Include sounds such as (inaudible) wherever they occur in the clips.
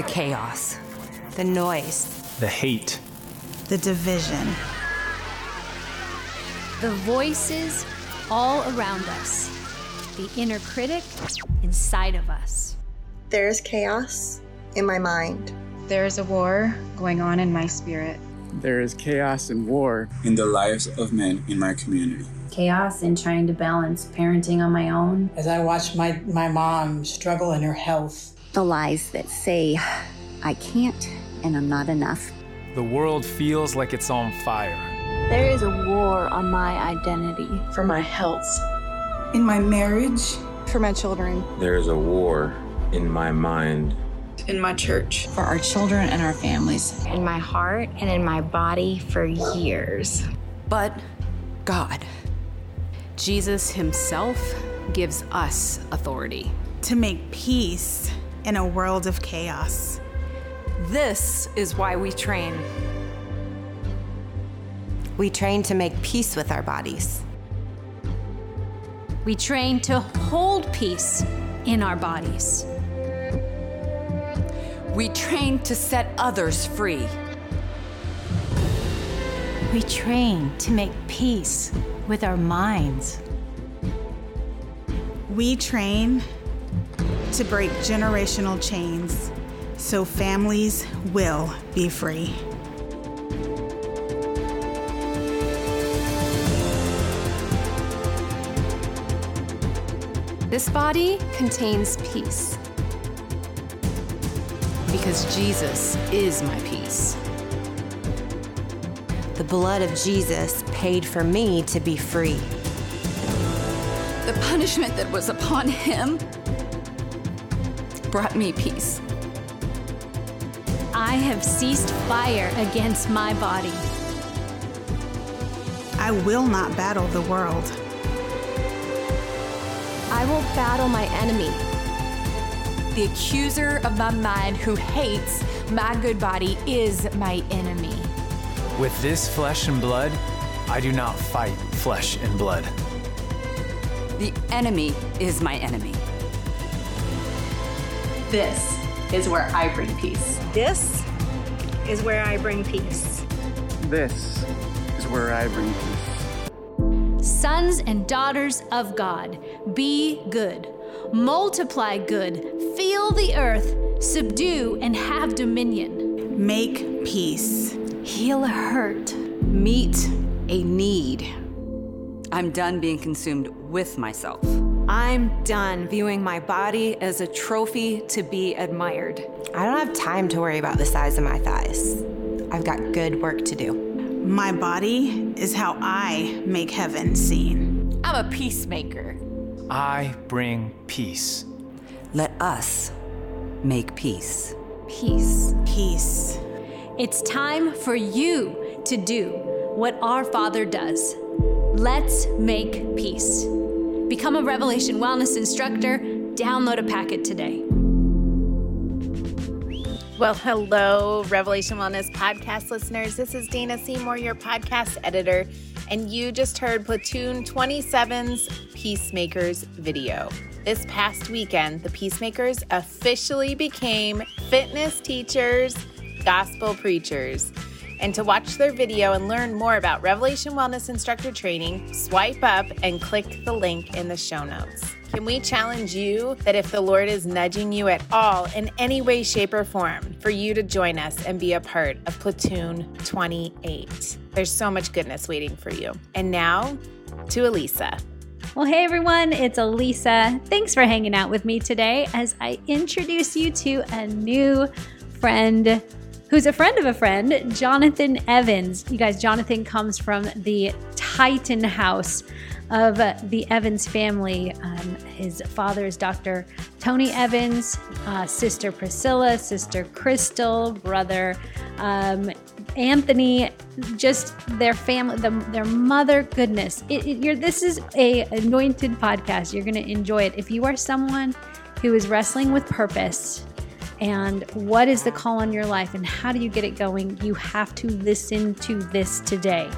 the chaos, the noise, the hate, the division, the voices all around us, the inner critic inside of us. There's chaos in my mind. There is a war going on in my spirit. There is chaos and war in the lives of men in my community. Chaos in trying to balance parenting on my own. As I watch my, my mom struggle in her health. The lies that say, I can't and I'm not enough. The world feels like it's on fire. There is a war on my identity. For my health. In my marriage. For my children. There is a war in my mind. In my church. For our children and our families. In my heart and in my body for years. But God, Jesus Himself, gives us authority to make peace in a world of chaos. This is why we train. We train to make peace with our bodies. We train to hold peace in our bodies. We train to set others free. We train to make peace with our minds. We train to break generational chains so families will be free. This body contains peace. Because Jesus is my peace. The blood of Jesus paid for me to be free. The punishment that was upon him brought me peace. I have ceased fire against my body. I will not battle the world. I will battle my enemy. The accuser of my mind who hates my good body is my enemy. With this flesh and blood, I do not fight flesh and blood. The enemy is my enemy. This is where I bring peace. This is where I bring peace. This is where I bring peace. Sons and daughters of God, be good, multiply good, fill the earth, subdue and have dominion. Make peace, heal a hurt, meet a need. I'm done being consumed with myself. I'm done viewing my body as a trophy to be admired. I don't have time to worry about the size of my thighs. I've got good work to do. My body is how I make heaven seen. I'm a peacemaker. I bring peace. Let us make peace. Peace. Peace. It's time for you to do what our Father does. Let's make peace. Become a Revelation Wellness instructor. Download a packet today. Well, hello, Revelation Wellness podcast listeners. This is Dana Seymour, your podcast editor, and you just heard Platoon 27's Peacemakers video. This past weekend, the Peacemakers officially became fitness teachers, gospel preachers. And to watch their video and learn more about Revelation Wellness instructor training, swipe up and click the link in the show notes. Can we challenge you that if the Lord is nudging you at all in any way, shape, or form, for you to join us and be a part of Platoon 28? There's so much goodness waiting for you. And now to Alisa. Well, hey everyone, it's Alisa. Thanks for hanging out with me today as I introduce you to a new friend who's a friend of a friend, Jonathan Evans. You guys, Jonathan comes from the Titan House of the Evans family. Um, his father is Dr. Tony Evans, uh, sister Priscilla, sister Crystal, brother um, Anthony. Just their family, the, their mother. Goodness, it, it, this is a anointed podcast. You're going to enjoy it if you are someone who is wrestling with purpose and what is the call on your life and how do you get it going, you have to listen to this today.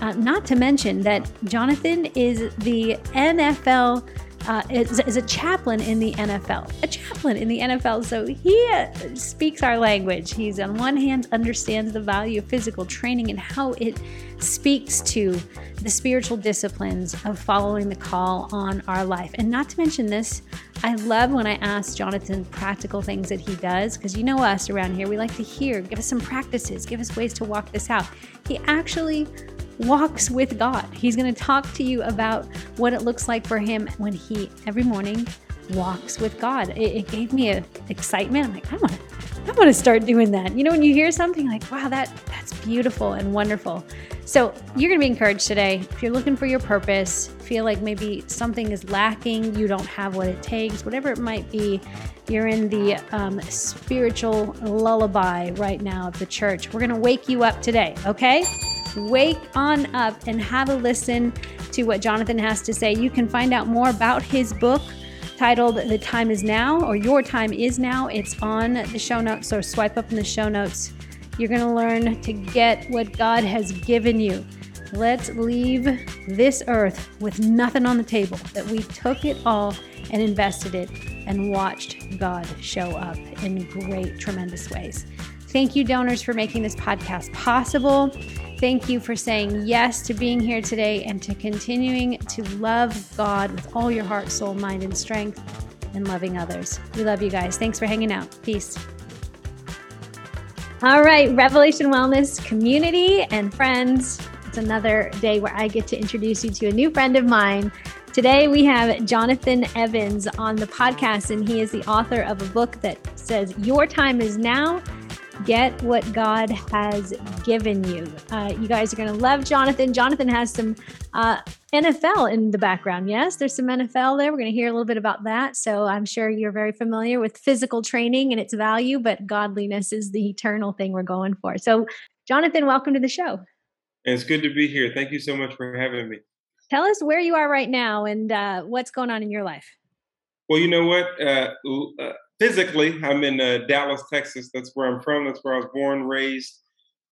Uh, not to mention that Jonathan is the NFL uh, is, is, a chaplain in the NFL. A chaplain in the NFL. So he uh, speaks our language. He's, on one hand, understands the value of physical training and how it speaks to the spiritual disciplines of following the call on our life. And not to mention this, I love when I ask Jonathan practical things that he does, because you know us around here, we like to hear, give us some practices, give us ways to walk this out. He actually walks with God. He's going to talk to you about what it looks like for him when he every morning walks with God. It, it gave me a excitement. I'm like, I want to, I want to start doing that. You know, when you hear something like, wow, that that's beautiful and wonderful. So you're going to be encouraged today. If you're looking for your purpose, feel like maybe something is lacking, you don't have what it takes, whatever it might be, you're in the um, spiritual lullaby right now of the church. We're going to wake you up today, okay? Wake on up and have a listen to what Jonathan has to say. You can find out more about his book titled The Time Is Now or Your Time Is Now. It's on the show notes, so swipe up in the show notes. You're going to learn to get what God has given you. Let's leave this earth with nothing on the table, that we took it all and invested it and watched God show up in great, tremendous ways. Thank you, donors, for making this podcast possible. Thank you for saying yes to being here today and to continuing to love God with all your heart, soul, mind, and strength and loving others. We love you guys. Thanks for hanging out. Peace. All right, Revelation Wellness community and friends. It's another day where I get to introduce you to a new friend of mine. Today we have Jonathan Evans on the podcast, and he is the author of a book that says, Your Time is Now get what God has given you. Uh, you guys are going to love Jonathan. Jonathan has some uh, NFL in the background. Yes, there's some NFL there. We're going to hear a little bit about that. So I'm sure you're very familiar with physical training and its value, but godliness is the eternal thing we're going for. So, Jonathan, welcome to the show. It's good to be here. Thank you so much for having me. Tell us where you are right now and uh, what's going on in your life. Well, you know what? Uh, uh physically, I'm in uh, Dallas, Texas. That's where I'm from. That's where I was born, raised.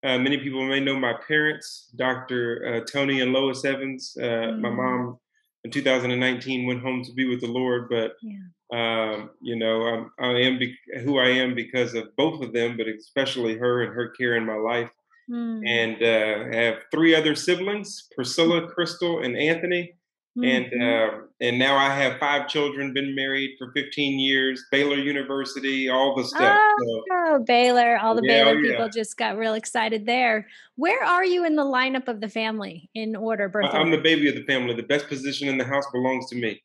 Uh, many people may know my parents, Dr. Uh, Tony and Lois Evans. Mm. My mom in 2019 went home to be with the Lord, but yeah. um, you know, I'm, I am be- who I am because of both of them, but especially her and her care in my life. Mm. And uh, I have three other siblings: Priscilla, Crystal, and Anthony. Mm-hmm. And uh, and now I have five children, been married for 15 years, Baylor University, all the stuff. Oh, so, Baylor, all the yeah, Baylor oh, people just got real excited there. Where are you in the lineup of the family in order? Birth I'm order? the baby of the family. The best position in the house belongs to me.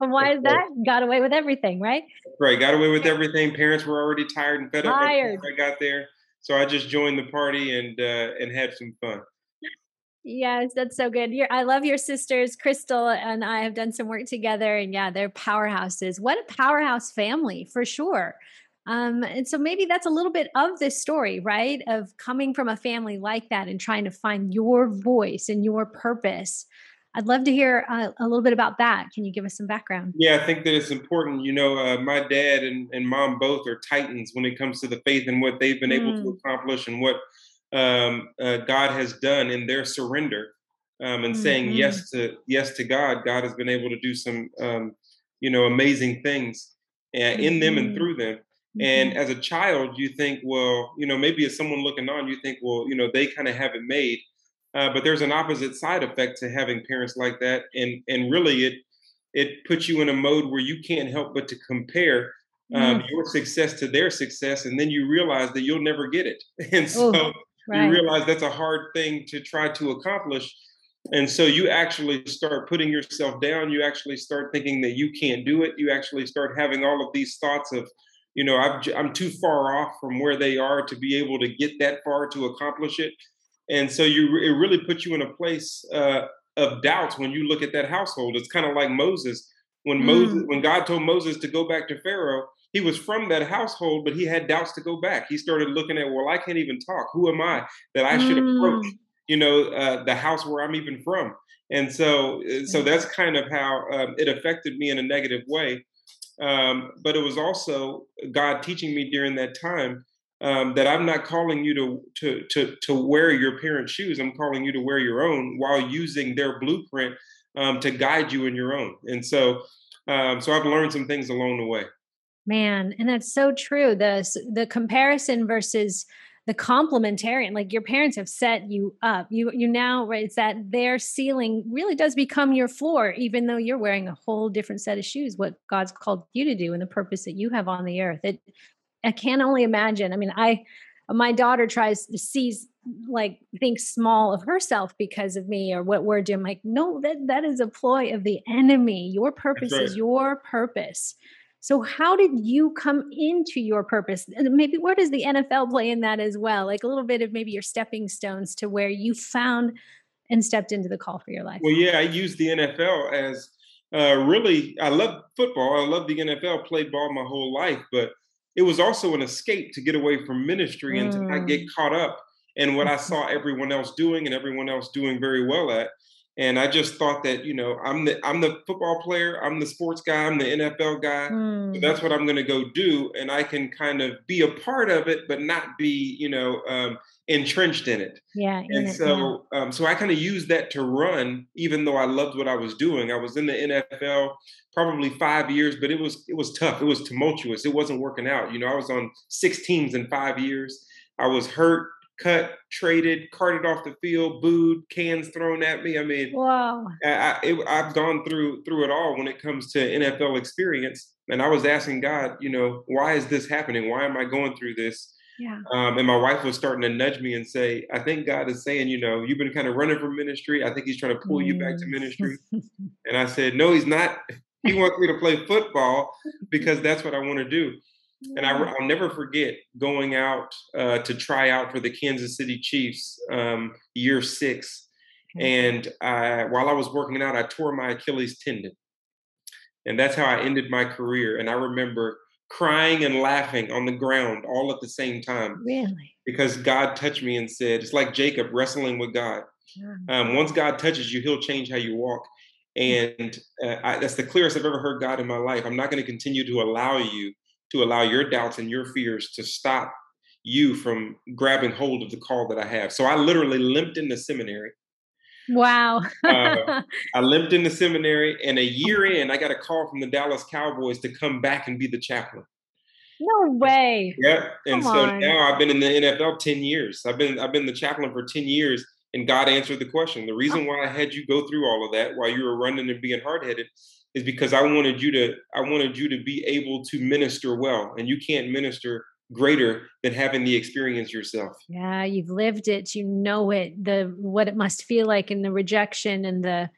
And why is that? Got away with everything, right? Right, got away with everything. Parents were already tired and fed up. Tired. I got there, so I just joined the party and uh, and had some fun. Yes, that's so good. You're, I love your sisters. Crystal and I have done some work together, and yeah, they're powerhouses. What a powerhouse family for sure. Um, and so maybe that's a little bit of this story, right? Of coming from a family like that and trying to find your voice and your purpose. I'd love to hear uh, a little bit about that. Can you give us some background? Yeah, I think that it's important. You know, uh, my dad and, and mom both are titans when it comes to the faith and what they've been mm. able to mm. accomplish and what um, uh, God has done in their surrender um, and mm-hmm. saying yes to yes to God, God has been able to do some um, you know amazing things uh, in them and mm-hmm. through them. Mm-hmm. And as a child, you think, well, you know, maybe as someone looking on, you think, well, you know, they kind of have it made. Uh, but there's an opposite side effect to having parents like that, and and really it it puts you in a mode where you can't help but to compare um, mm. your success to their success, and then you realize that you'll never get it. (laughs) And so Ooh right. you realize that's a hard thing to try to accomplish and so you actually start putting yourself down you actually start thinking that you can't do it you actually start having all of these thoughts of you know i am too far off from where they are to be able to get that far to accomplish it and so you it really puts you in a place uh, of doubts when you look at that household it's kind of like moses when mm. moses when god told moses to go back to pharaoh he was from that household, but he had doubts to go back. He started looking at, well, I can't even talk. Who am I that I should mm. approach, you know, uh, the house where I'm even from? And so, uh, so that's kind of how um, it affected me in a negative way. Um, but it was also God teaching me during that time um, that I'm not calling you to, to to to wear your parents' shoes. I'm calling you to wear your own while using their blueprint um, to guide you in your own. And so, um, so I've learned some things along the way. Man, and that's so true. The the comparison versus the complementarian like your parents have set you up you you now right it's that their ceiling really does become your floor even though you're wearing a whole different set of shoes what god's called you to do and the purpose that you have on the earth it i can't only imagine i mean i my daughter tries to sees like thinks small of herself because of me or what we're doing like no that that is a ploy of the enemy your purpose right. is your purpose so, how did you come into your purpose? And Maybe where does the NFL play in that as well? Like a little bit of maybe your stepping stones to where you found and stepped into the call for your life. Well, yeah, I used the NFL as uh, really, I love football. I love the NFL, played ball my whole life, but it was also an escape to get away from ministry and to not get mm. caught up in what I (laughs) saw everyone else doing and everyone else doing very well at. And I just thought that, you know, I'm the I'm the football player, I'm the sports guy, I'm the NFL guy. Mm. So that's what I'm gonna go do. And I can kind of be a part of it, but not be, you know, um, entrenched in it. Yeah. And it, so yeah. Um, so I kind of used that to run, even though I loved what I was doing. I was in the NFL probably five years, but it was it was tough. It was tumultuous. It wasn't working out. You know, I was on six teams in five years. I was hurt cut, traded, carted off the field, booed, cans thrown at me. I mean, wow. I, have gone through through it all when it comes to NFL experience, and I was asking God, you know, why is this happening? Why am I going through this? Yeah. Um, and my wife was starting to nudge me and say, I think God is saying, you know, you've been kind of running from ministry. I think He's trying to pull mm. you back to ministry. (laughs) and I said, No, He's not. He wants me to play football because that's what I want to do. And I, will never forget going out uh, to try out for the Kansas City Chiefs um, year six. And I, while I was working out, I tore my Achilles tendon. And that's how I ended my career. And I remember crying and laughing on the ground all at the same time. Really? Because God touched me and said, it's like Jacob wrestling with God. Um, once God touches you, he'll change how you walk. And uh, I, that's the clearest I've ever heard God in my life. I'm not going to continue to allow you to allow your doubts and your fears to stop you from grabbing hold of the call that I have. So I literally limped in the seminary. Wow. uh, (laughs) I limped in the seminary, and a year in, I got a call from the Dallas Cowboys to come back and be the chaplain. No way. Yeah. And Come so on. now I've been in the NFL 10 years. I've been I've been the chaplain for 10 years and God answered the question. The reason why I had you go through all of that while you were running and being hard-headed is because I wanted you to I wanted you to be able to minister well, and you can't minister greater than having the experience yourself. Yeah, you've lived it, you know it, the what it must feel like in the rejection and the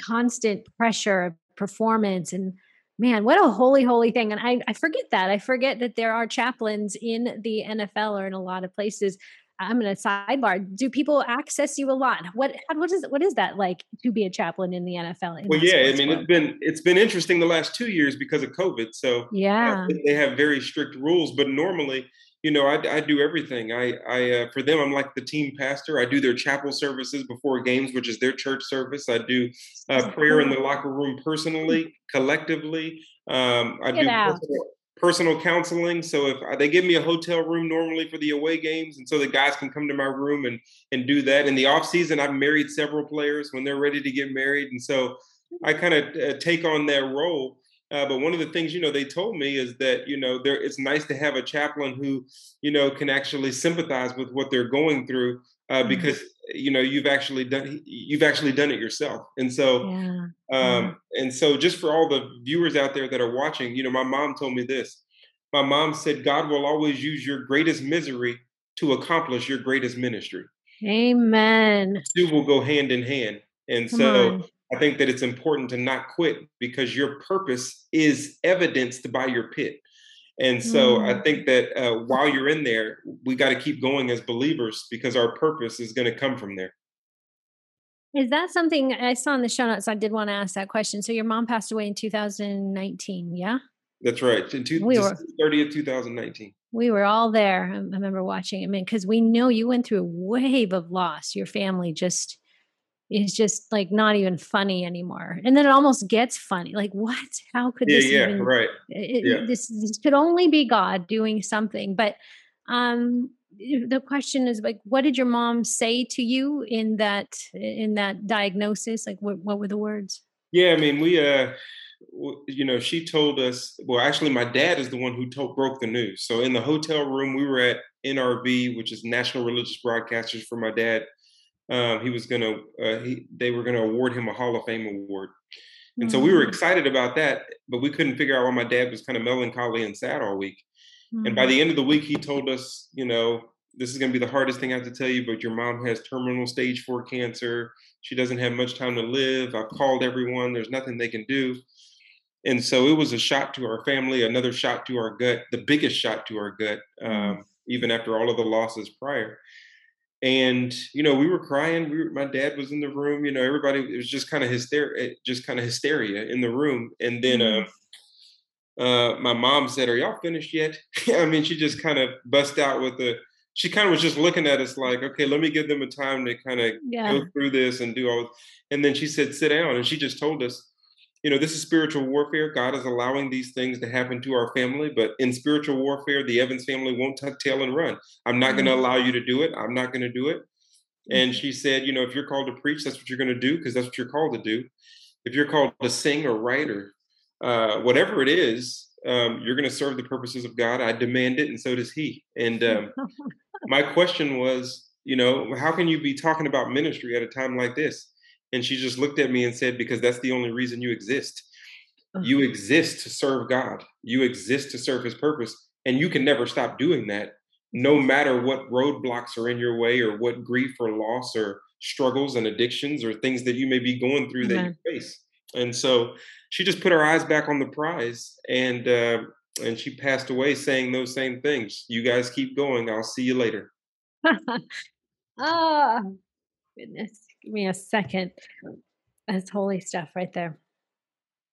constant pressure of performance and man, what a holy, holy thing. And I, I forget that. I forget that there are chaplains in the NFL or in a lot of places. I'm going to sidebar. Do people access you a lot? What what is what is that like to be a chaplain in the NFL? In well, yeah, I mean, world? it's been it's been interesting the last two years because of COVID. So yeah, uh, they have very strict rules. But normally, you know, I, I do everything. I I uh, for them, I'm like the team pastor. I do their chapel services before games, which is their church service. I do uh, prayer in the locker room personally, collectively. Um, I Get do personal, personal counseling. So if uh, they give me a hotel room normally for the away games, and so the guys can come to my room and and do that. In the off season, I've married several players when they're ready to get married, and so I kind of uh, take on their role. Uh, but one of the things you know they told me is that you know there it's nice to have a chaplain who you know can actually sympathize with what they're going through uh, mm-hmm. because you know you've actually done you've actually done it yourself. And so yeah. um and so just for all the viewers out there that are watching you know my mom told me this. My mom said god will always use your greatest misery to accomplish your greatest ministry. Amen. Two will go hand in hand. And Come so on. i think that it's important to not quit because your purpose is evidenced by your pit and so mm. I think that uh, while you're in there, we got to keep going as believers because our purpose is going to come from there. Is that something I saw in the show notes? I did want to ask that question. So your mom passed away in 2019, yeah? That's right. In two, we were, 30th, 2019. We were all there. I remember watching it. I mean, because we know you went through a wave of loss. Your family just is just like not even funny anymore. And then it almost gets funny. Like, what? How could yeah, this yeah, even, right. It, yeah. This this could only be God doing something. But um the question is like, what did your mom say to you in that in that diagnosis? Like, what what were the words? Yeah, I mean, we uh, you know, she told us. Well, actually, my dad is the one who told broke the news. So in the hotel room, we were at NRB, which is National Religious Broadcasters for my dad. Um, he was gonna, uh, he, they were gonna award him a Hall of Fame award, and so we were mm. excited about that. But we couldn't figure out why my dad was kind of melancholy and sad all week. Mm-hmm. And by mm. the end of the week, he told us, you know, this is going to be the hardest thing I have to tell you, but your mom has terminal stage four cancer. She doesn't have much time to live. I've called everyone. There's nothing they can do. And so it was a shot to our family, another shot to our gut, the biggest shot to our gut, mm. um, even after all of the losses prior. And you know, we were crying. We were, my dad was in the room. You know, everybody it was just kind of hysteria, just kind of hysteria in the room. And then uh, uh, my mom said, "Are y'all finished yet?" (laughs) I mean, she just kind of bust out with the. She kind of was just looking at us like, "Okay, let me give them a time to kind of yeah. go through this and do all." And then she said, "Sit down," and she just told us, "You know, this is spiritual warfare. God is allowing these things to happen to our family, but in spiritual warfare, the Evans family won't tuck tail and run. I'm not mm-hmm. going to allow you to do it. I'm not going to do it." And mm-hmm. she said, "You know, if you're called to preach, that's what you're going to do because that's what you're called to do. If you're called to sing or write or uh, whatever it is, um, you're going to serve the purposes of God. I demand it, and so does He. And um, (laughs) my question was, you know, how can you be talking about ministry at a time like this? And she just looked at me and said, because that's the only reason you exist. You exist to serve God. You exist to serve His purpose, and you can never stop doing that, no matter what roadblocks are in your way, or what grief or loss or struggles and addictions or things that you may be going through that you face. And so she just put her eyes back on the prize and uh, and she passed away saying those same things. You guys keep going. I'll see you later. (laughs) Ah, oh, goodness. Give me a second. That's holy stuff right there.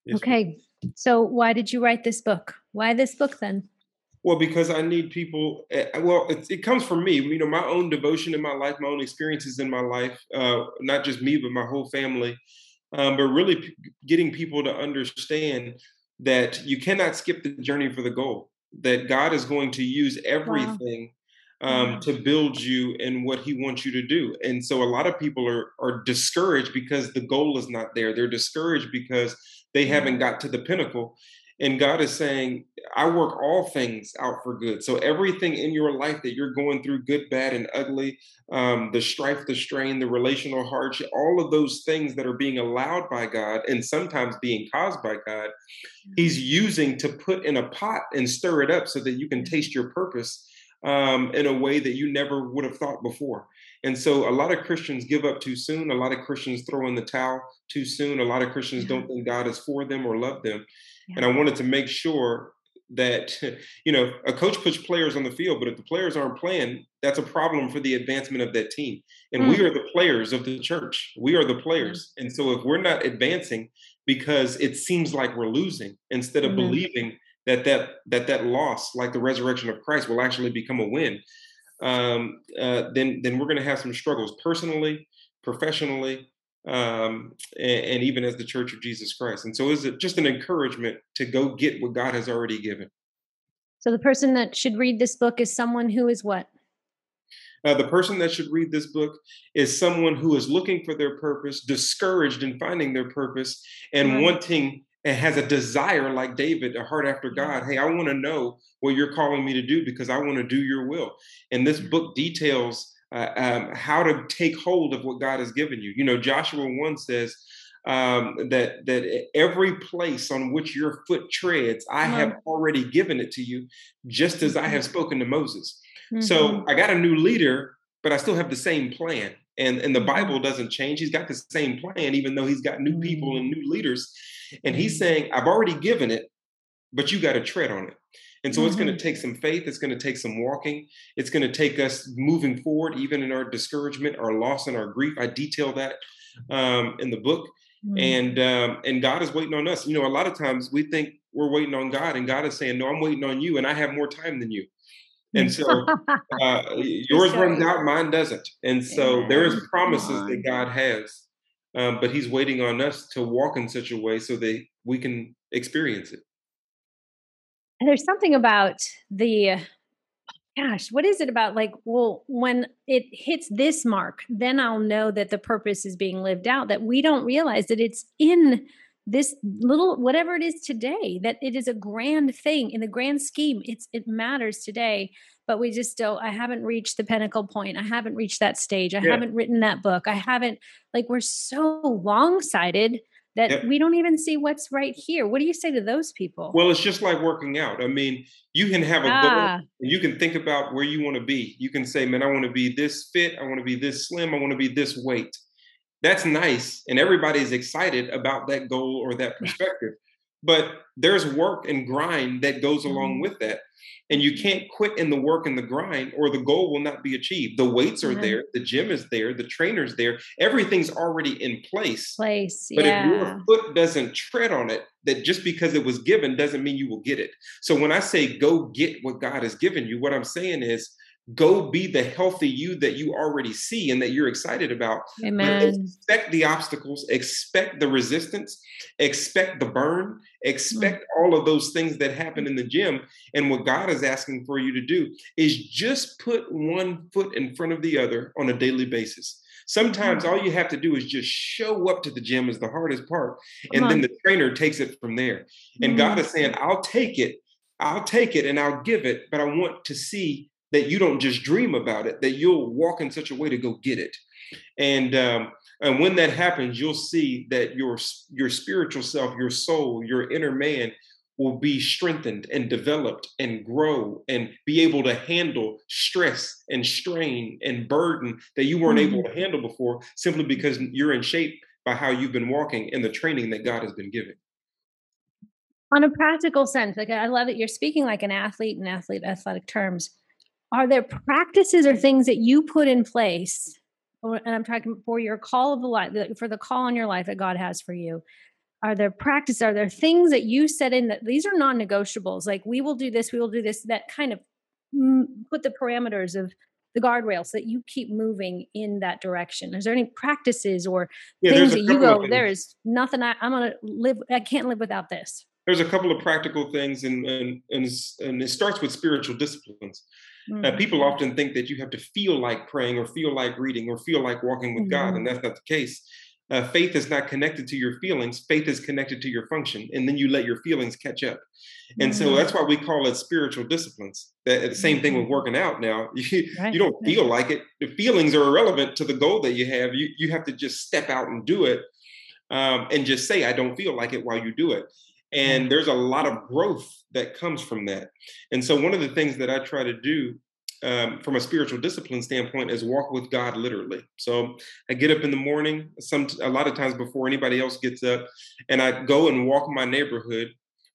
Yes, okay. So why did you write this book? Why this book then? Well, because I need people. Eh, well, it, it, comes from me. You know, my own devotion in my life, my own experiences in my life. Uh, not just me, but my whole family um, but really p- getting people to understand that you cannot skip the journey for the goal, that God is going to use everything. Um, to build you and what he wants you to do. And so a lot of people are are discouraged because the goal is not there. They're discouraged because they haven't got to the pinnacle. And God is saying, I work all things out for good. So everything in your life that you're going through, good, bad, and ugly, um, the strife, the strain, the relational hardship, all of those things that are being allowed by God and sometimes being caused by God, He's using to put in a pot and stir it up so that you can taste your purpose um, in a way that you never would have thought before. And so a lot of Christians give up too soon. A lot of Christians throw in the towel too soon. A lot of Christians yeah. don't think God is for them or love them. Yeah. And I wanted to make sure that, you know, a coach puts players on the field, but if the players aren't playing, that's a problem for the advancement of that team. And mm. we are the players of the church. We are the players. Mm. And so if we're not advancing because it seems like we're losing, instead of mm-hmm. believing that that that that loss, like the resurrection of Christ, will actually become a win, um, uh, then then we're going to have some struggles personally, professionally, um, and, and, even as the Church of Jesus Christ. And so, is it just an encouragement to go get what God has already given? So, the person that should read this book is someone who is what? Uh, the person that should read this book is someone who is looking for their purpose, discouraged in finding their purpose, and right. wanting and has a desire like David, a heart after God. Hey, I want to know what you're calling me to do because I want to do your will. And this book details uh, um, how to take hold of what God has given you. You know, Joshua 1 says, um, that that every place on which your foot treads, I have already given it to you, just as I have mm-hmm. spoken to Moses. Mm-hmm. So I got a new leader, but I still have the same plan. And and the mm-hmm. Bible doesn't change. He's got the same plan, even though he's got new people and mm. new leaders. And he's saying, I've already given it, but you got to tread on it. And so mm-hmm. it's going to take some faith. It's going to take some walking. It's going to take us moving forward, even in our discouragement, our loss, and our grief. I detail that um, in the book. Mm-hmm. And um, and God is waiting on us. You know, a lot of times we think we're waiting on God, and God is saying, "No, I'm waiting on you, and I have more time than you." And (laughs) so uh, yours runs out, mine doesn't. And so yeah. there is promises that God has, um, but He's waiting on us to walk in such a way so that we can experience it And there's something about the gosh, what is it about like, well, when it hits this mark, then I'll know that the purpose is being lived out, that we don't realize that it's in this little whatever it is today that it is a grand thing in the grand scheme it's it matters today but we just don't i haven't reached the pinnacle point i haven't reached that stage i yeah. haven't written that book i haven't like we're so long-sighted that we don't even see what's right here. What do you say to those people? Well, it's just like working out. I mean, you can have a ah. goal and you can think about where you want to be. You can say, man, I want to be this fit. I want to be this slim. I want to be this weight. That's nice. And everybody's excited about that goal or that perspective. But there's work and grind that goes along mm-hmm. with that and you can't quit in the work and the grind or the goal will not be achieved the weights are mm-hmm. there the gym is there the trainer's there everything's already in place place but yeah. if your foot doesn't tread on it that just because it was given doesn't mean you will get it so when i say go get what god has given you what i'm saying is go be the healthy you that you already see and that you're excited about. Amen. expect the obstacles, expect the resistance, expect the burn, expect mm. all of those things that happen in the gym. And what God is asking for you to do is just put one foot in front of the other on a daily basis. Sometimes mm. all you have to do is just show up to the gym is the hardest part. and then the trainer takes it from there. And mm. God is saying, I'll take it. I'll take it and I'll give it, but I want to see that you don't just dream about it, that you'll walk in such a way to go get it. And um, and when that happens, you'll see that your your spiritual self, your soul, your inner man will be strengthened and developed and grow and be able to handle stress and strain and burden that you weren't mm-hmm. able to handle before simply because you're in shape by how you've been walking and the training that God has been giving. On a practical sense, like I love that you're speaking like an athlete in athlete athletic terms are there practices or things that you put in place and i'm talking for your call of the life for the call on your life that god has for you? Are there practices are there things that you set in that these are non-negotiables like we will do this we will do this that kind of put the parameters of the guardrails so that you keep moving in that direction. Is there any practices or yeah, things that you go there is nothing I, i'm gonna live i can't live without this there's a couple of practical things and and and, and it starts with spiritual disciplines Mm-hmm. Uh, people often think that you have to feel like praying or feel like reading or feel like walking with mm-hmm. God, and that's not the case. Uh, faith is not connected to your feelings. Faith is connected to your function, and then you let your feelings catch up. And mm-hmm. so that's why we call it spiritual disciplines. That, the same thing with mm-hmm. working out. Now (laughs) you, right. you don't feel like it. The feelings are irrelevant to the goal that you have. You you have to just step out and do it, um, and just say I don't feel like it while you do it. And there's a lot of growth that comes from that. And so, one of the things that I try to do um, from a spiritual discipline standpoint is walk with God literally. So I get up in the morning, some a lot of times before anybody else gets up, and I go and walk my neighborhood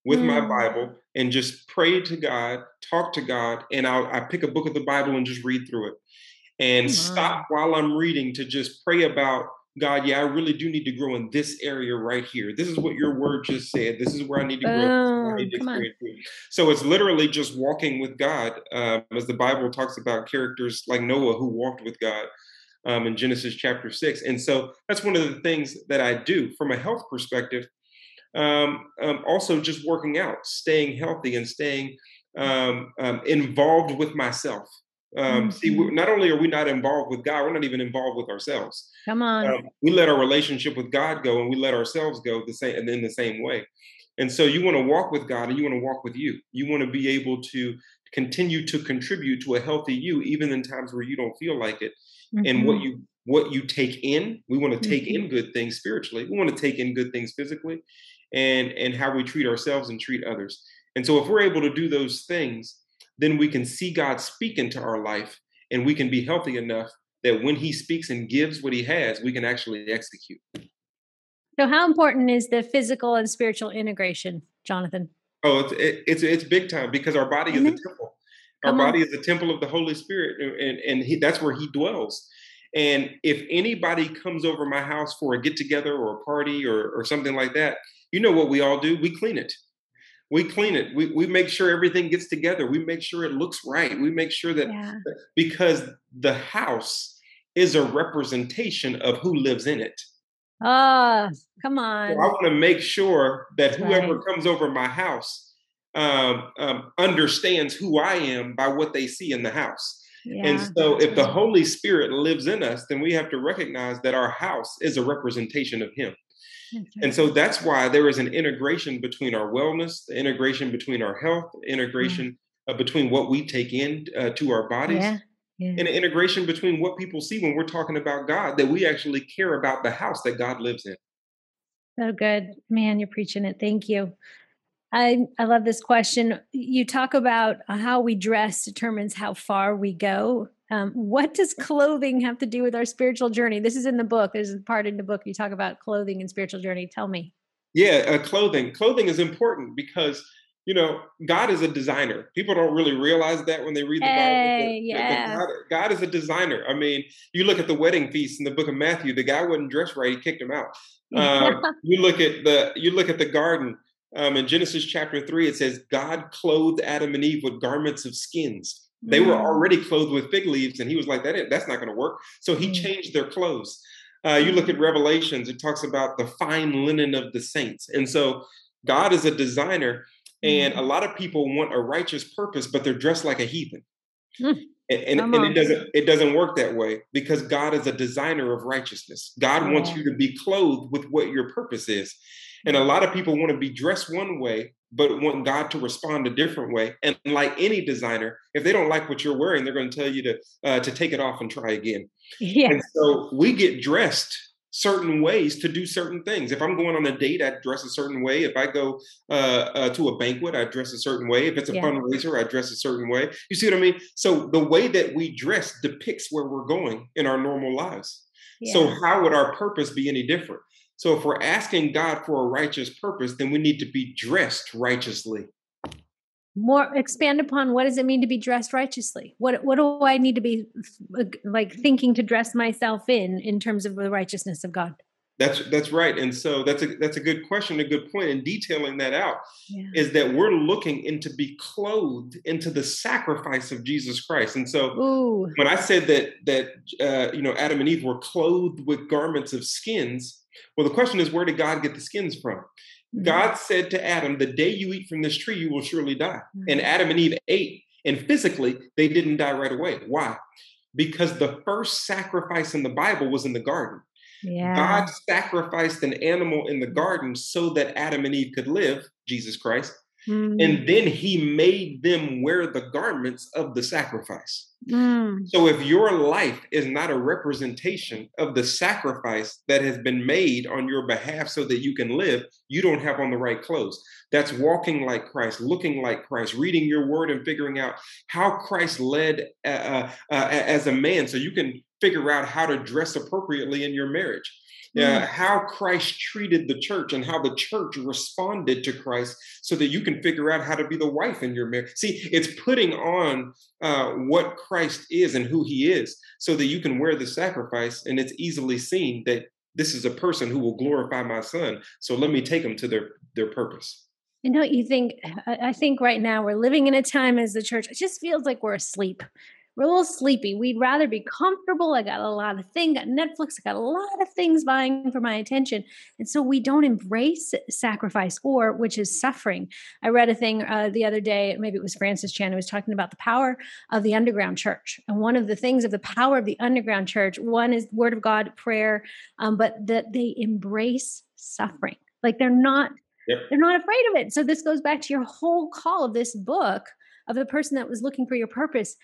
with mm. my Bible and just pray to God, talk to God, and I'll, I pick a book of the Bible and just read through it, and mm. stop while I'm reading to just pray about God, yeah, I really do need to grow in this area right here. This is what your word just said. This is where I need to grow. Need to so it's literally just walking with God, um, as the Bible talks about characters like Noah who walked with God um, in Genesis chapter six. And so that's one of the things that I do from a health perspective. Um, um also, just working out, staying healthy, and staying um, um, involved with myself. Um, mm-hmm. See, not only are we not involved with God, we're not even involved with ourselves. Come on. Um, we let our relationship with God go, and we let ourselves go the same, and in the same way. And so, you want to walk with God, and you want to walk with you. You want to be able to continue to contribute to a healthy you, even in times where you don't feel like it. Mm-hmm. And what mm-hmm. you what you take in, we want to take mm-hmm. in good things spiritually. We want to take in good things physically, and and how we treat ourselves and treat others. And so, if we're able to do those things then we can see God speak into our life and we can be healthy enough that when he speaks and gives what he has, we can actually execute. So, how important is the physical and spiritual integration, Jonathan? Oh, it's it, it's it's big time because our body is a mm-hmm. temple. Our Come body on. is a temple of the Holy Spirit, and and he, that's where He dwells. And if anybody comes over my house for a get together or a party or or something like that, you know what we all do? We clean it we clean it. We, we make sure everything gets together. We make sure it looks right. We make sure that yeah. because the house is a representation of who lives in it. Ah, oh, come on. So I want to make sure that whoever right. comes over my house um, um, understands who I am by what they see in the house. Yeah. And so, if the Holy Spirit lives in us, then we have to recognize that our house is a representation of Him. And so that's why there is an integration between our wellness, the integration between our health, the integration uh, between what we take in uh, to our bodies, Yeah. Yeah. and an integration between what people see when we're talking about God, that we actually care about the house that God lives in. So good. Man, you're preaching it. Thank you. I, I love this question. You talk about how we dress determines how far we go. Um, what does clothing have to do with our spiritual journey? This is in the book. There's a part in the book you talk about clothing and spiritual journey. Tell me. Yeah, uh, clothing. Clothing is important because you know God is a designer. People don't really realize that when they read the Hey, Bible. yeah. God, God is a designer. I mean, you look at the wedding feast in the book of Matthew. The guy wasn't dressed right. He kicked him out. Um, (laughs) you look at the you look at the garden um, in Genesis chapter three. It says God clothed Adam and Eve with garments of skins. They were Mm. already clothed with fig leaves, and he was like, "That that's not going to work." So he Mm. changed their clothes. Uh, you look at Revelations; it talks about the fine linen of the saints, and so God is a designer. And a lot of people want a righteous purpose, but they're dressed like a heathen. Mm. And, and, and it doesn't it doesn't work that way because God is a designer of righteousness. God wants you to be clothed with what your purpose is. And a lot of people want to be dressed one way, but want God to respond a different way. And like any designer, if they don't like what you're wearing, they're going to tell you to uh, to take it off and try again. Yeah. And so we get dressed certain ways to do certain things. If I'm going on a date, I dress a certain way. If I go uh, uh, to a banquet, I dress a certain way. If it's a Yeah. fundraiser, I dress a certain way. You see what I mean? So the way that we dress depicts where we're going in our normal lives. So how would our purpose be any different? So if we're asking God for a righteous purpose, then we need to be dressed righteously. More expand upon what does it mean to be dressed righteously? What what do I need to be like thinking to dress myself in in terms of the righteousness of God? That's that's right. And so that's a that's a good question, a good point. And detailing that out Yeah. is that we're looking into be clothed into the sacrifice of Jesus Christ. And so Ooh. when I said that that uh, you know Adam and Eve were clothed with garments of skins, well, the question is where did God get the skins from? God said to Adam, "The day you eat from this tree, you will surely die." And Adam and Eve ate, and physically they didn't die right away. Why? Because the first sacrifice in the Bible was in the garden. Yeah. God sacrificed an animal in the garden so that Adam and Eve could live, Jesus Christ. Mm. And then he made them wear the garments of the sacrifice. Mm. So if your life is not a representation of the sacrifice that has been made on your behalf so that you can live, you don't have on the right clothes. That's walking like Christ, looking like Christ, reading your word and figuring out how Christ led uh, uh, uh, as a man so you can figure out how to dress appropriately in your marriage. Uh, Mm. how Christ treated the church and how the church responded to Christ, so that you can figure out how to be the wife in your marriage. See, it's putting on uh, what Christ is and who He is, so that you can wear the sacrifice, and it's easily seen that this is a person who will glorify my Son. So let me take them to their their purpose. And don't you think? I think right now we're living in a time as the church. It just feels like we're asleep. We're a little sleepy. We'd rather be comfortable. I got a lot of things. Got Netflix. I got a lot of things vying for my attention, and so we don't embrace sacrifice, or which is suffering. I read a thing uh, the other day. Maybe it was Francis Chan who was talking about the power of the underground church, and one of the things of the power of the underground church. One is Word of God, prayer, um, but that they embrace suffering. Like they're not Yep. they're not afraid of it. So this goes back to your whole call of this book of the person that was looking for your purpose.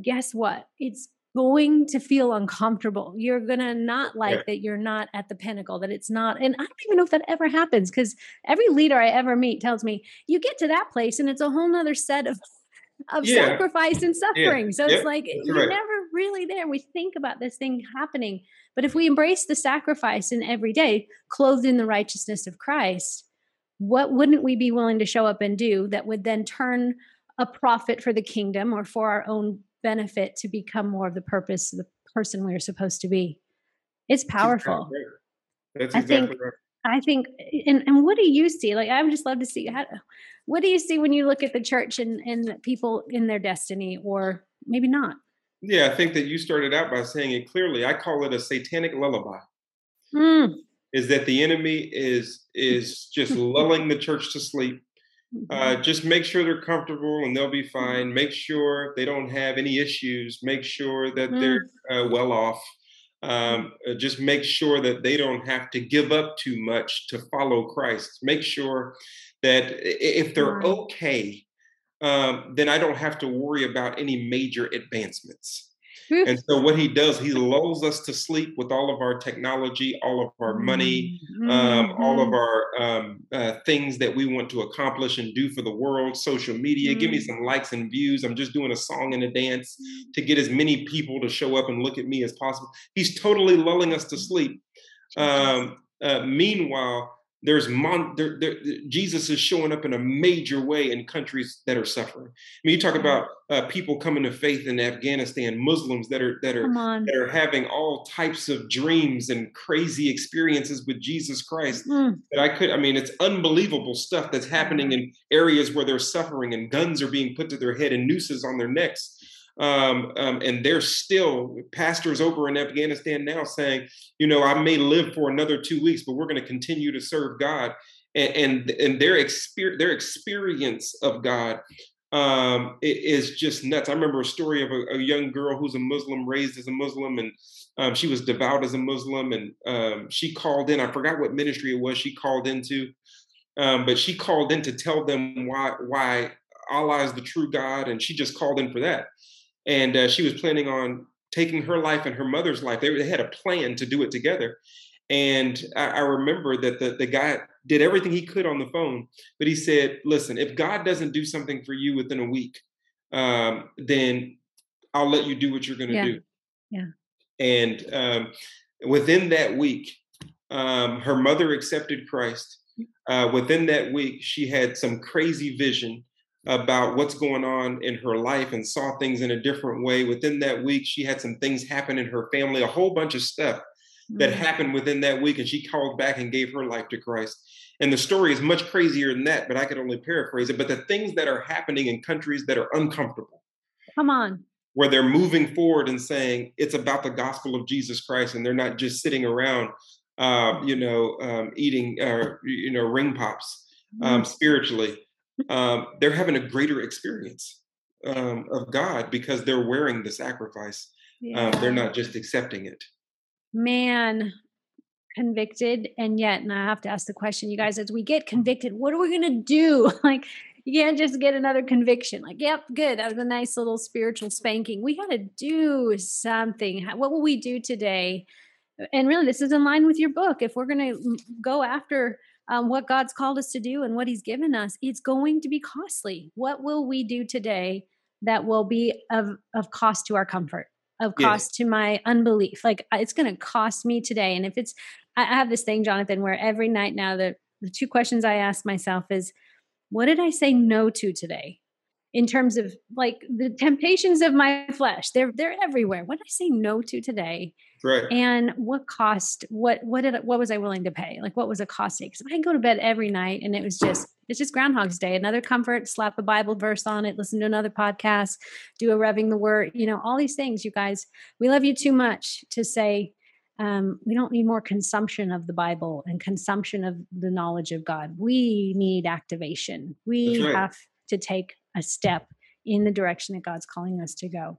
Guess what? It's going to feel uncomfortable. You're going to not like Yeah. that you're not at the pinnacle, that it's not. And I don't even know if that ever happens because every leader I ever meet tells me you get to that place and it's a whole nother set of of Yeah. sacrifice and suffering. So Yep. it's like eh, That's you're right. never really there. We think about this thing happening. But if we embrace the sacrifice in every day, clothed in the righteousness of Christ, what wouldn't we be willing to show up and do that would then turn a profit for the kingdom or for our own benefit to become more of the purpose of the person we're supposed to be? It's powerful. That's I exactly think- right. I think, and, and what do you see? Like, I would just love to see how, what do you see when you look at the church and, and people in their destiny, or maybe not? Yeah, I think that you started out by saying it clearly. I call it a satanic lullaby. Mm, Is that the enemy is is just (laughs) lulling the church to sleep. Uh, just make sure they're comfortable and they'll be fine. Make sure they don't have any issues. Make sure that they're uh, well off. Um, uh, just make sure that they don't have to give up too much to follow Christ. Make sure that if they're okay, um, then I don't have to worry about any major advancements. (laughs) And so what he does, he lulls us to sleep with all of our technology, all of our money, um, all of our um, uh, things that we want to accomplish and do for the world, social media. Give me some likes and views. I'm just doing a song and a dance to get as many people to show up and look at me as possible. He's totally lulling us to sleep. Um, uh, meanwhile, there's mon- there, there, Jesus is showing up in a major way in countries that are suffering. I mean, you talk about uh, people coming to faith in Afghanistan, Muslims that are that are that are having all types of dreams and crazy experiences with Jesus Christ. Mm. That I could, I mean, it's unbelievable stuff that's happening in areas where they're suffering and guns are being put to their head and nooses on their necks. Um, um, and there's still pastors over in Afghanistan now saying, you know, I may live for another two weeks, but we're going to continue to serve God. And and, and their experience, their experience of God um, is just nuts. I remember a story of a, a, young girl who's a Muslim, raised as a Muslim, and um, she was devout as a Muslim, and um, she called in. I forgot what ministry it was. She called into, um, but she called in to tell them why why Allah is the true God, and she just called in for that and uh, she was planning on taking her life and her mother's life. They, they had a plan to do it together. And I, I, remember that the, the guy did everything he could on the phone, but he said, listen, if God doesn't do something for you within a week, um, then I'll let you do what you're going to yeah. do. Yeah. And um, within that week, um, her mother accepted Christ. Uh, within that week, she had some crazy vision about what's going on in her life and saw things in a different way. Within that week, she had some things happen in her family, a whole bunch of stuff mm-hmm. that happened within that week. And she called back and gave her life to Christ. And the story is much crazier than that, but I could only paraphrase it. But the things that are happening in countries that are uncomfortable. Come on. Where they're moving forward and saying it's about the gospel of Jesus Christ, and they're not just sitting around, uh, you know, um, eating, uh, you know, ring pops um, mm-hmm. spiritually um, they're having a greater experience um, of God because they're wearing the sacrifice. Yeah. Um, they're not just accepting it. Man, convicted, and yet, and I have to ask the question, you guys, as we get convicted, what are we going to do? (laughs) like, you can't just get another conviction. Like, yep, good. That was a nice little spiritual spanking. We got to do something. What will we do today? And really, this is in line with your book. If we're going to go after um, what God's called us to do and what He's given us, it's going to be costly. What will we do today that will be of, of cost to our comfort, of cost yeah. to my unbelief? Like it's going to cost me today. And if it's, I have this thing, Jonathan, where every night now the, the two questions I ask myself is, what did I say no to today? in terms of like the temptations of my flesh they're they're everywhere what did i say no to today right and what cost what what did what was i willing to pay like what was a cost because i go to bed every night and it was just it's just groundhog's day another comfort slap a bible verse on it listen to another podcast do a revving the word you know all these things you guys we love you too much to say um, we don't need more consumption of the Bible and consumption of the knowledge of God. We need activation. We right. have to take a step in the direction that God's calling us to go.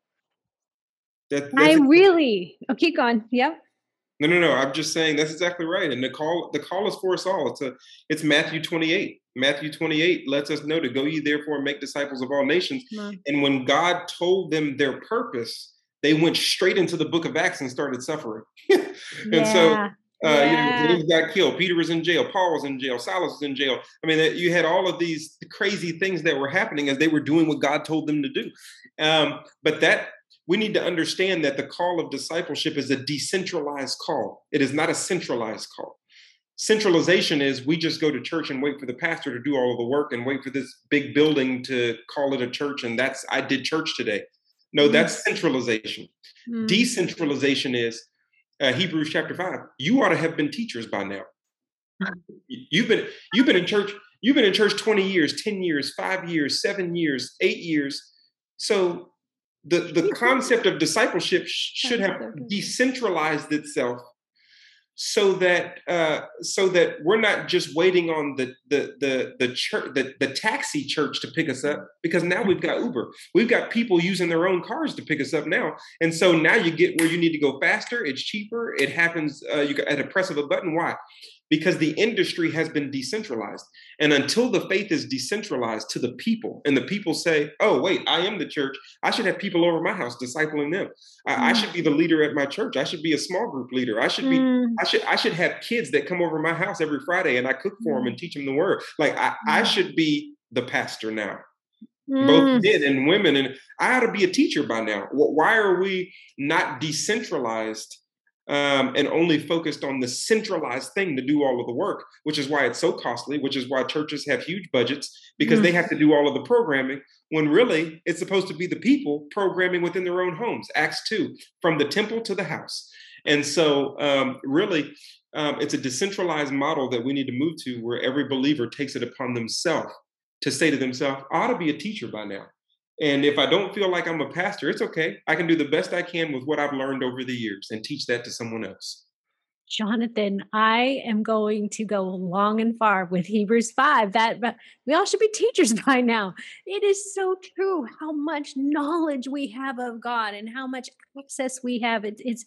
That, I really oh keep going. Yep. No, no, no. I'm just saying that's exactly right. And the call, the call is for us all. It's a, it's Matthew 28. Matthew 28 lets us know to go ye therefore and make disciples of all nations. And when God told them their purpose, they went straight into the book of Acts and started suffering. (laughs) and yeah. so uh, yeah. You know, got killed. Peter was in jail. Paul was in jail. Silas was in jail. I mean, you had all of these crazy things that were happening as they were doing what God told them to do. Um, but that we need to understand that the call of discipleship is a decentralized call. It is not a centralized call. Centralization is we just go to church and wait for the pastor to do all of the work and wait for this big building to call it a church. And that's I did church today. No, mm-hmm. that's centralization. Mm-hmm. Decentralization is uh, Hebrews chapter five. You ought to have been teachers by now. (laughs) You've been you've been in church. You've been in church twenty years, ten years, five years, seven years, eight years. So the the concept of discipleship should have decentralized itself so that uh, so that we're not just waiting on the the the the church the, the taxi church to pick us up because now we've got Uber. We've got people using their own cars to pick us up now, and so now you get where you need to go faster. It's cheaper. It happens uh, you at a press of a button. Why? Because the industry has been decentralized. And until the faith is decentralized to the people, and the people say, oh, wait, I am the church, I should have people over my house discipling them. I, mm. I should be the leader at my church. I should be a small group leader. I should be, mm. I should, I should have kids that come over my house every Friday and I cook for them and mm. teach them the word. Like I, I mm. should be the pastor now. Mm. both men and women and i ought to be a teacher by now why are we not decentralized um, and only focused on the centralized thing to do all of the work, which is why it's so costly, which is why churches have huge budgets because mm. they have to do all of the programming when really it's supposed to be the people programming within their own homes. Acts 2, from the temple to the house. And so, um, really, um, it's a decentralized model that we need to move to where every believer takes it upon themselves to say to themselves, I ought to be a teacher by now. And if I don't feel like I'm a pastor, it's okay. I can do the best I can with what I've learned over the years and teach that to someone else. Jonathan, I am going to go long and far with Hebrews 5 that uh, we all should be teachers (laughs) by now. It is so true how much knowledge we have of God and how much access we have. It, it's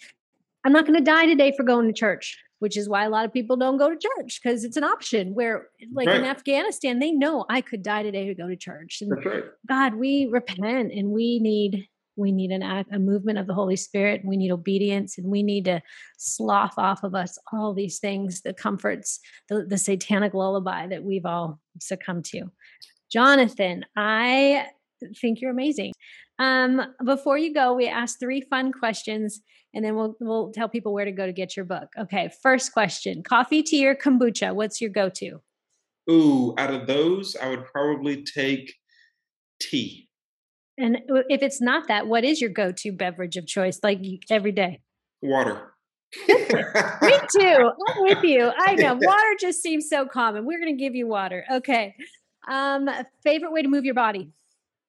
I'm not going to die today for going to church which is why a lot of people don't go to church because it's an option where like right. in afghanistan they know i could die today to go to church and right. god we repent and we need we need an act, a movement of the holy spirit we need obedience and we need to slough off of us all these things the comforts the, the satanic lullaby that we've all succumbed to jonathan i think you're amazing um, before you go we asked three fun questions and then we'll we'll tell people where to go to get your book. Okay, first question: coffee, tea, or kombucha? What's your go-to? Ooh, out of those, I would probably take tea. And if it's not that, what is your go-to beverage of choice, like every day? Water. Me too. I'm with you. I know (laughs) water just seems so common. We're going to give you water. Okay. Um, favorite way to move your body,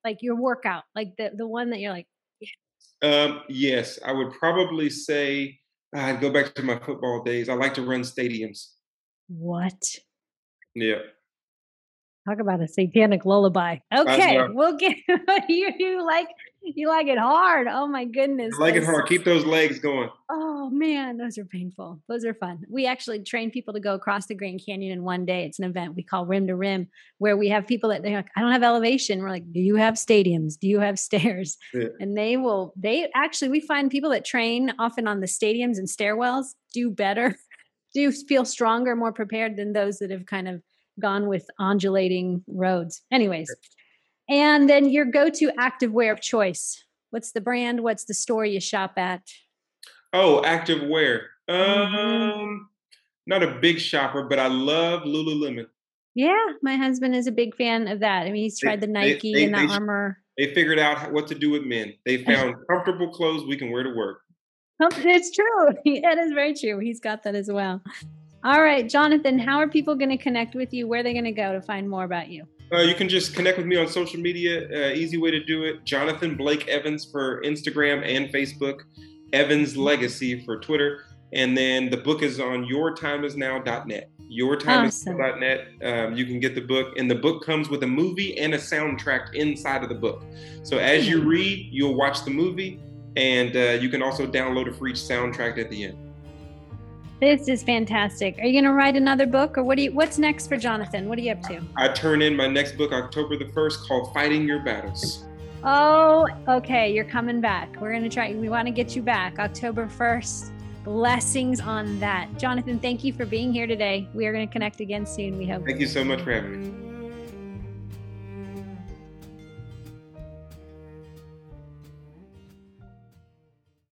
like your workout, like the the one that you're like, um, yes, I would probably say I'd go back to my football days. I like to run stadiums. What? Yeah. Talk about a satanic lullaby. Okay, we'll get (laughs) you. You like you like it hard. Oh my goodness. I like it hard. Keep those legs going. Oh man, those are painful. Those are fun. We actually train people to go across the Grand Canyon in one day. It's an event we call Rim to Rim, where we have people that they're like, I don't have elevation. We're like, Do you have stadiums? Do you have (laughs) stairs? Yeah. And they will. They actually we find people that train often on the stadiums and stairwells do better, (laughs) do feel stronger, more prepared than those that have kind of gone with undulating roads. Anyways, and then your go-to active wear of choice. What's the brand? What's the store you shop at? Oh, active wear. Mm-hmm. Um, mm-hmm. not a big shopper, but I love Lululemon. Yeah, my husband is a big fan of that. I mean, he's tried the Nike they, they, and the they, Armour. They figured out what to do with men. They (laughs) found comfortable clothes we can wear to work. It's true. (laughs) That is very true. He's got that as well. All right, Jonathan, how are people going to connect with you? Where are they going to go to find more about you? Uh, you can just connect with me on social media. Uh, easy way to do it. Jonathan Blake Evans for Instagram and Facebook. Evans Legacy for Twitter. And then the book is on yourtimeisnow.net. Yourtimeisnow.net. Um, you can get the book, and the book comes with a movie and a soundtrack inside of the book. So as you hmm. read, you'll watch the movie, and uh, you can also download a free soundtrack at the end. This is fantastic. Are you going to write another book, or what do you? What's next for Jonathan? What are you up to? I turn in my next book October the first, called "Fighting Your Battles." Oh, okay. You're coming back. We're going to try. We want to get you back October first. Blessings on that, Jonathan. Thank you for being here today. We are going to connect again soon. We hope. Thank you so much for having me.